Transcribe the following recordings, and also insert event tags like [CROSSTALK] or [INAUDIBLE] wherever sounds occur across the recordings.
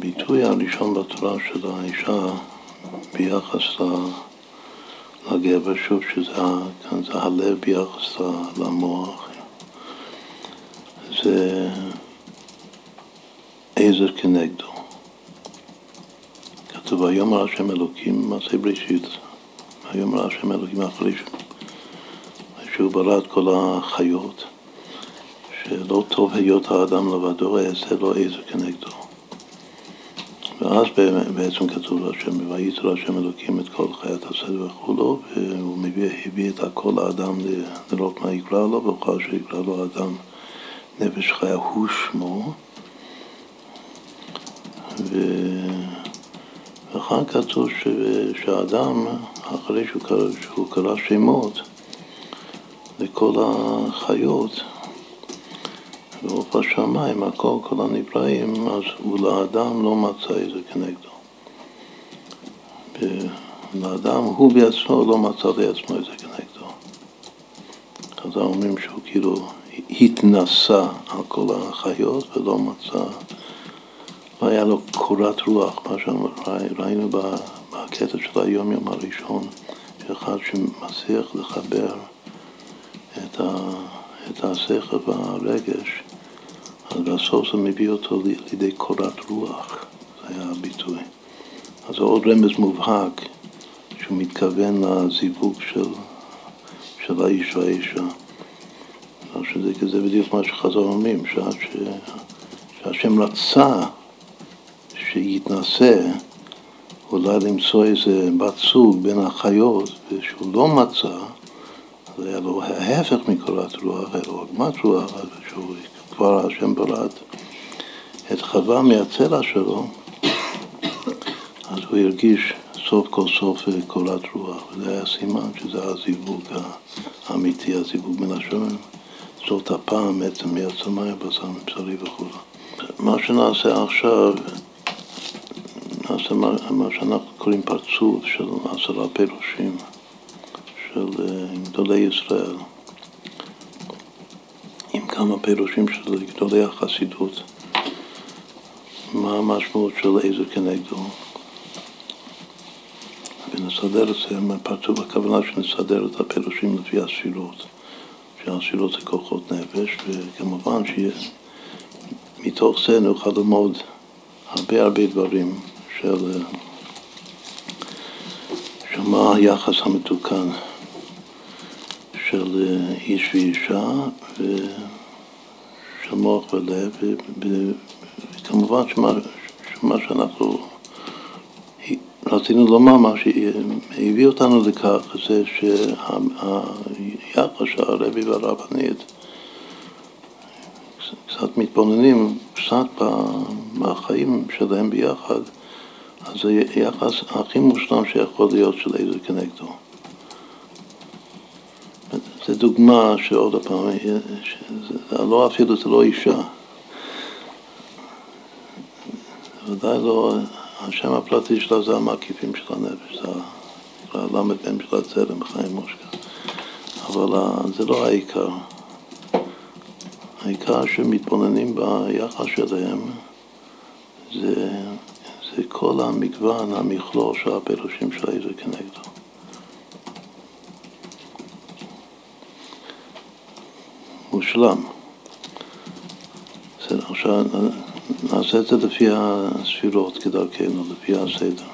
הביטוי הראשון בתורה של האישה ביחס לגבר, שוב שזה כאן זה הלב ביחס למוח, זה עזר כנגדו. כתוב, ויאמר השם אלוקים, מעשה בראשית, ויאמר השם אלוקים אחרי שהוא ברא את כל החיות, שלא טוב היות האדם לבדו, אעשה לו עזר כנגדו. ואז בעצם כתוב השם, וייצר השם אלוקים את כל חיית הסדר וכולו, והוא מביא, הביא את הכל לאדם לראות מה יקרא לו, ואוכל שיקרא לו האדם נפש חיה הוא שמו. ו... וכאן כתוב ש... שהאדם, אחרי שהוא קרא, שהוא קרא שמות לכל החיות, ועוף השמיים, הכל, כל הנבראים, אז הוא לאדם לא מצא איזה כנגדו. לאדם הוא בעצמו לא מצא לעצמו איזה כנגדו. אז אומרים שהוא כאילו התנסה על כל החיות ולא מצא, לא היה לו קורת רוח, מה שראינו בקטע של היום יום הראשון, שאחד שמצליח לחבר את, ה, את השכל והרגש אז בסוף זה מביא אותו לידי קורת רוח, זה היה הביטוי. אז זה עוד רמז מובהק שהוא מתכוון לזיווג של, של האיש והאישה. שזה, זה בדיוק מה שחזר אומרים, שהשם רצה שיתנסה אולי למצוא איזה בת זוג בין החיות, ושהוא לא מצא, אז היה לו ההפך מקורת רוח, היה לו עגמת רוח, שהוא כבר השם ברד את חווה מהצלע שלו, אז הוא הרגיש סוף כל סוף קורת רוח, וזה היה סימן שזה הזיווג האמיתי, הזיווג מן השמיים. זאת הפעם בעצם מהצמאי, בשר מבשרי וכו'. מה שנעשה עכשיו, נעשה מה, מה שאנחנו קוראים פרצוף של עשרה פירושים של אה, גדולי ישראל. כמה פירושים של גדולי החסידות, מה המשמעות של עזר כנגדו. ונסדר את זה, פרצוף הכוונה שנסדר את הפירושים לפי הספירות, שהספירות זה כוחות נפש, וכמובן שמתוך זה נוכל ללמוד הרבה הרבה דברים של, של מה היחס המתוקן של אה, איש ואישה ושל מוח ולב, וכמובן שמה, שאנחנו רצינו לומר, מה שהביא אותנו לכך זה שהיחס של הרבי והרבנית קצת מתבוננים קצת בחיים שלהם ביחד, אז זה יחס הכי מושלם שיכול להיות של איזה כנגדו. זו דוגמה שעוד פעם, זה לא אפילו, זה לא אישה. ודאי לא, השם הפרטי שלה זה המקיפים של הנפש, זה הל"ב של הצלם, חיים מושקה. אבל זה לא העיקר. העיקר שמתבוננים ביחס שלהם זה, זה כל המגוון, המכלול של הפירושים של העזר כנגדו. מושלם. בסדר, עכשיו נעשה את זה לפי הספירות כדרכנו, לפי הסדר.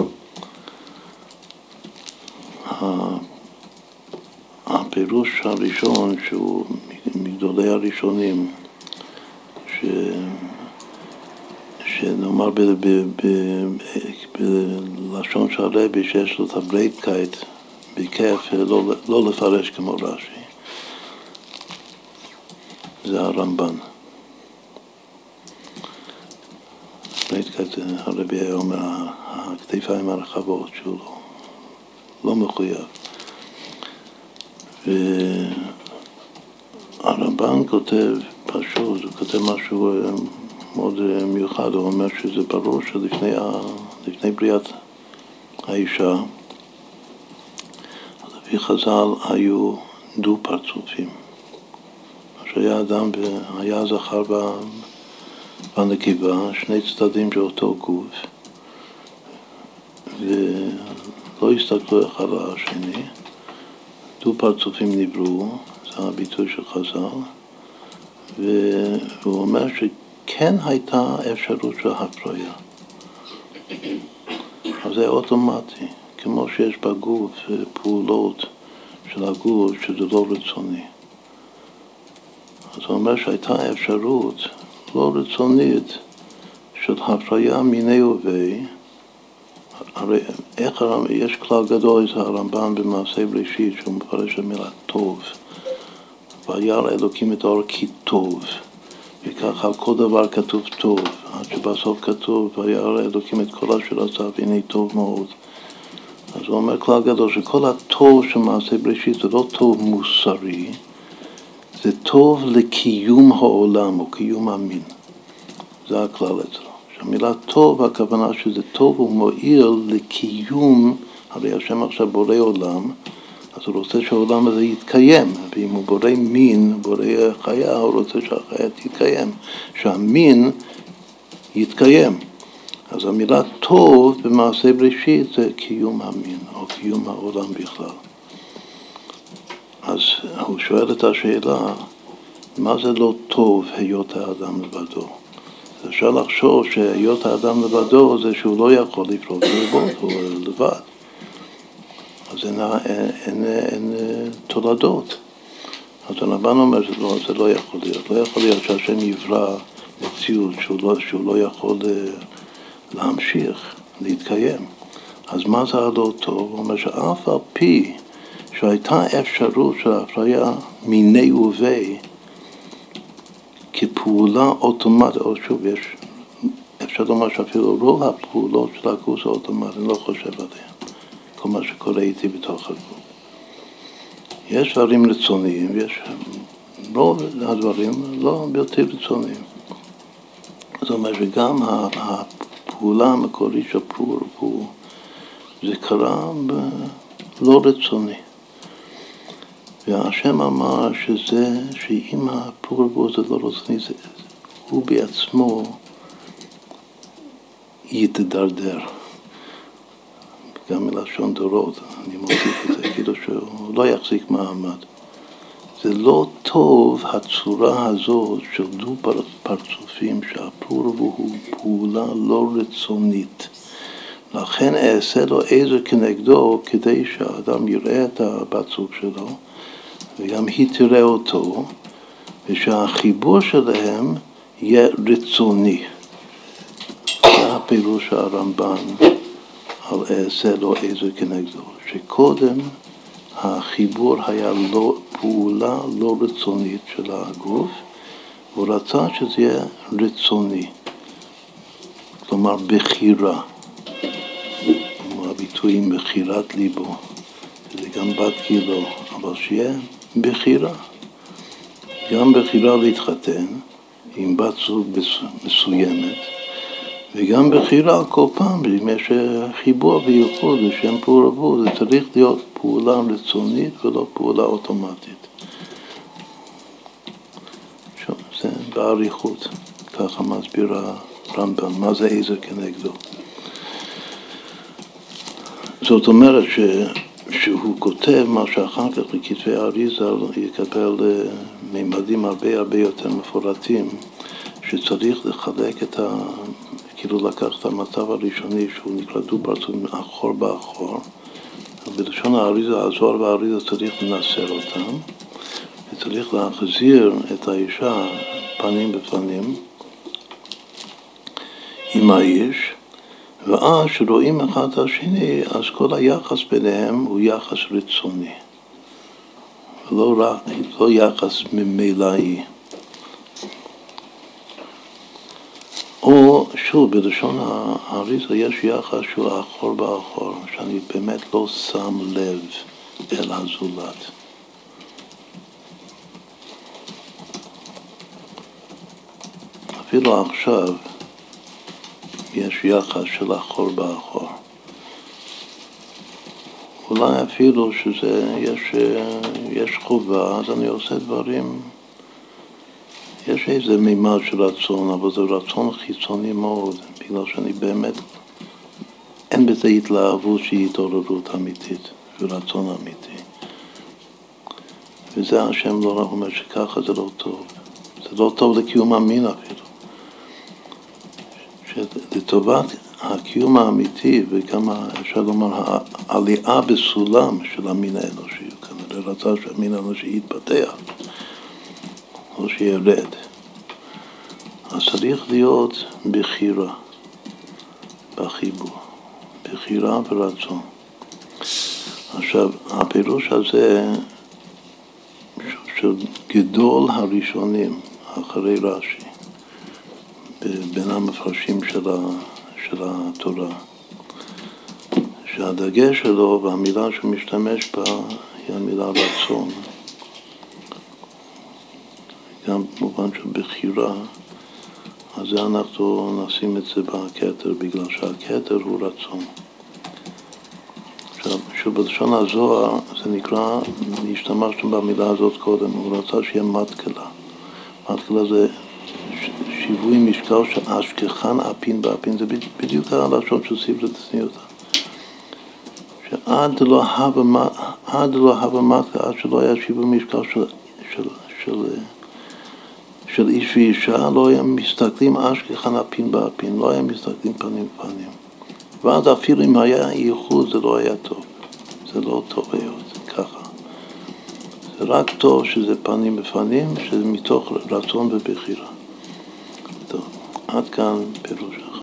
הפירוש הראשון, שהוא מגדולי הראשונים, ש... שנאמר בלשון של הרבי שיש לו את ה ברייטקייט בכיף לא, לא לפרש כמו רש"י. זה הרמב"ן. הרבי היה אומר, הכתפיים הרחבות, שהוא לא, לא מחויב. והרמב"ן כותב פשוט, הוא כותב משהו אה, מאוד אה, מיוחד, הוא אומר שזה ברור שלפני בריאת האישה, לפי חז"ל היו דו-פרצופים. שהיה אדם, היה זכר והנקבה, שני צדדים של אותו גוף, ולא הסתכלו אחד על השני, דו פרצופים נבראו, זה הביטוי של חז"ל, והוא אומר שכן הייתה אפשרות של הפריה. אז זה אוטומטי, כמו שיש בגוף פעולות של הגוף שזה לא רצוני. הוא אומר שהייתה אפשרות לא רצונית של הפריה מיני ובי, הרי איך הרמב"ם, יש כלל גדול, זה הרמב"ם במעשה בראשית, שהוא מפרש במילה טוב. וירא אלוקים את האור כי טוב, וככה כל דבר כתוב טוב, עד שבסוף כתוב וירא אלוקים את כל אשר עשה והנה טוב מאוד. אז הוא אומר כלל גדול שכל הטוב של מעשה בראשית זה לא טוב מוסרי, זה טוב לקיום העולם או קיום המין. זה הכלל אצלו. שהמילה טוב, הכוונה שזה טוב ומועיל לקיום, הרי השם עכשיו בורא עולם, אז הוא רוצה שהעולם הזה יתקיים, ואם הוא בורא מין, בורא חיה, הוא רוצה שהחיה תתקיים, שהמין יתקיים. אז המילה טוב במעשה בראשית זה קיום המין, או קיום העולם בכלל. הוא שואל את השאלה, מה זה לא טוב היות האדם לבדו? אפשר לחשוב שהיות האדם לבדו זה שהוא לא יכול לפרוט ולרבות, הוא לבד. אז אין, אין, אין, אין תולדות. אז הרמב"ן אומר שזה לא, זה לא יכול להיות. לא יכול להיות שהשם יברא מציאות שהוא לא, שהוא לא יכול אה, להמשיך, להתקיים. אז מה זה הלא טוב? הוא אומר שאף על פי שהייתה אפשרות של הפריה מיני ובי כפעולה אוטומטית, או שוב, יש, אפשר לומר שאפילו רוב הפעולות של הגוף זה אוטומטי, אני לא חושב עליהן, כל מה שקורה איתי בתוך הגוף. יש דברים רצוניים, ויש רוב הדברים לא בלתי רצוניים. זאת אומרת שגם הפעולה המקורית של פור זה קרה לא רצוני. והשם אמר שזה, שאם הפור זה לא רצוני, זה, הוא בעצמו יתדרדר. גם מלשון דורות, אני מוסיף את זה, [LAUGHS] כאילו שהוא לא יחזיק מעמד. זה לא טוב הצורה הזאת של דו פרצופים, שהפורבו הוא פעולה לא רצונית. לכן אעשה לו עזר כנגדו כדי שהאדם יראה את הבת זוג שלו וגם היא תראה אותו ושהחיבור שלהם יהיה רצוני. זה הפירוש הרמב"ן על אעשה לו עזר כנגדו, שקודם החיבור היה לא, פעולה לא רצונית של הגוף, הוא רצה שזה יהיה רצוני, כלומר בחירה, כמו הביטויים בחירת ליבו, זה גם בת גילו, אבל שיהיה בחירה, גם בחירה להתחתן עם בת זוג מסוימת, וגם בחירה כל פעם, אם יש חיבור וייחוד לשם פעורבות, זה צריך להיות פעולה רצונית ולא פעולה אוטומטית. זה באריכות, ככה מסביר הרמב"ם, מה זה עזר כנגדו. זאת אומרת ש... שהוא כותב מה שאחר כך בכתבי האריזה יקבל אה, מימדים הרבה הרבה יותר מפורטים, שצריך לחלק את ה... כאילו לקח את המצב הראשוני שהוא נקרא דו-פרצוף אחור באחור, בלשון האריזה, הזוהר והאריזה צריך לנסר אותם, וצריך להחזיר את האישה פנים בפנים עם האיש, ואז כשרואים אחד את השני, אז כל היחס ביניהם הוא יחס רצוני, ולא רק, לא יחס ממילאי. או שוב, בלשון האריזה יש יחס שהוא אחור באחור, שאני באמת לא שם לב אל הזולת. אפילו עכשיו יש יחס של אחור באחור. אולי אפילו שזה, יש, יש חובה, אז אני עושה דברים יש איזה מימד של רצון, אבל זה רצון חיצוני מאוד, בגלל שאני באמת, אין בזה התלהבות שהיא התעוררות אמיתית ורצון אמיתי. וזה השם לא רק אומר שככה זה לא טוב. זה לא טוב לקיום המין אפילו. שלטובת הקיום האמיתי וגם אפשר לומר העלייה בסולם של המין האנושי, כנראה רצה שהמין האנושי יתפתח, או שירד. אז צריך להיות בחירה בחיבור, בחירה ורצון. עכשיו, הפירוש הזה של גדול הראשונים אחרי רש"י, בין המפרשים של, ה, של התורה, שהדגש שלו והמילה שהוא משתמש בה היא המילה רצון. גם במובן של בחירה, אז זה אנחנו נשים את זה בכתר, בגלל שהכתר הוא רצון. עכשיו, שבלשון הזוהר זה נקרא, השתמשנו במילה הזאת קודם, הוא רצה שיהיה מתקלה. מתקלה זה שיווי משקל של אשכחן אפין באפין, זה בדיוק הלשון של ספר דצניותא. שעד לא הווה עד לא עד שלא היה שיווי משקל של, של, של, של איש ואישה, לא היה מסתכלים אשכחן אפין באפין, לא היה מסתכלים פנים בפנים. ואז אפילו אם היה ייחוד זה לא היה טוב, זה לא טוב היות, ככה. זה רק טוב שזה פנים בפנים, שזה מתוך רצון ובחירה. עד כאן פירוש.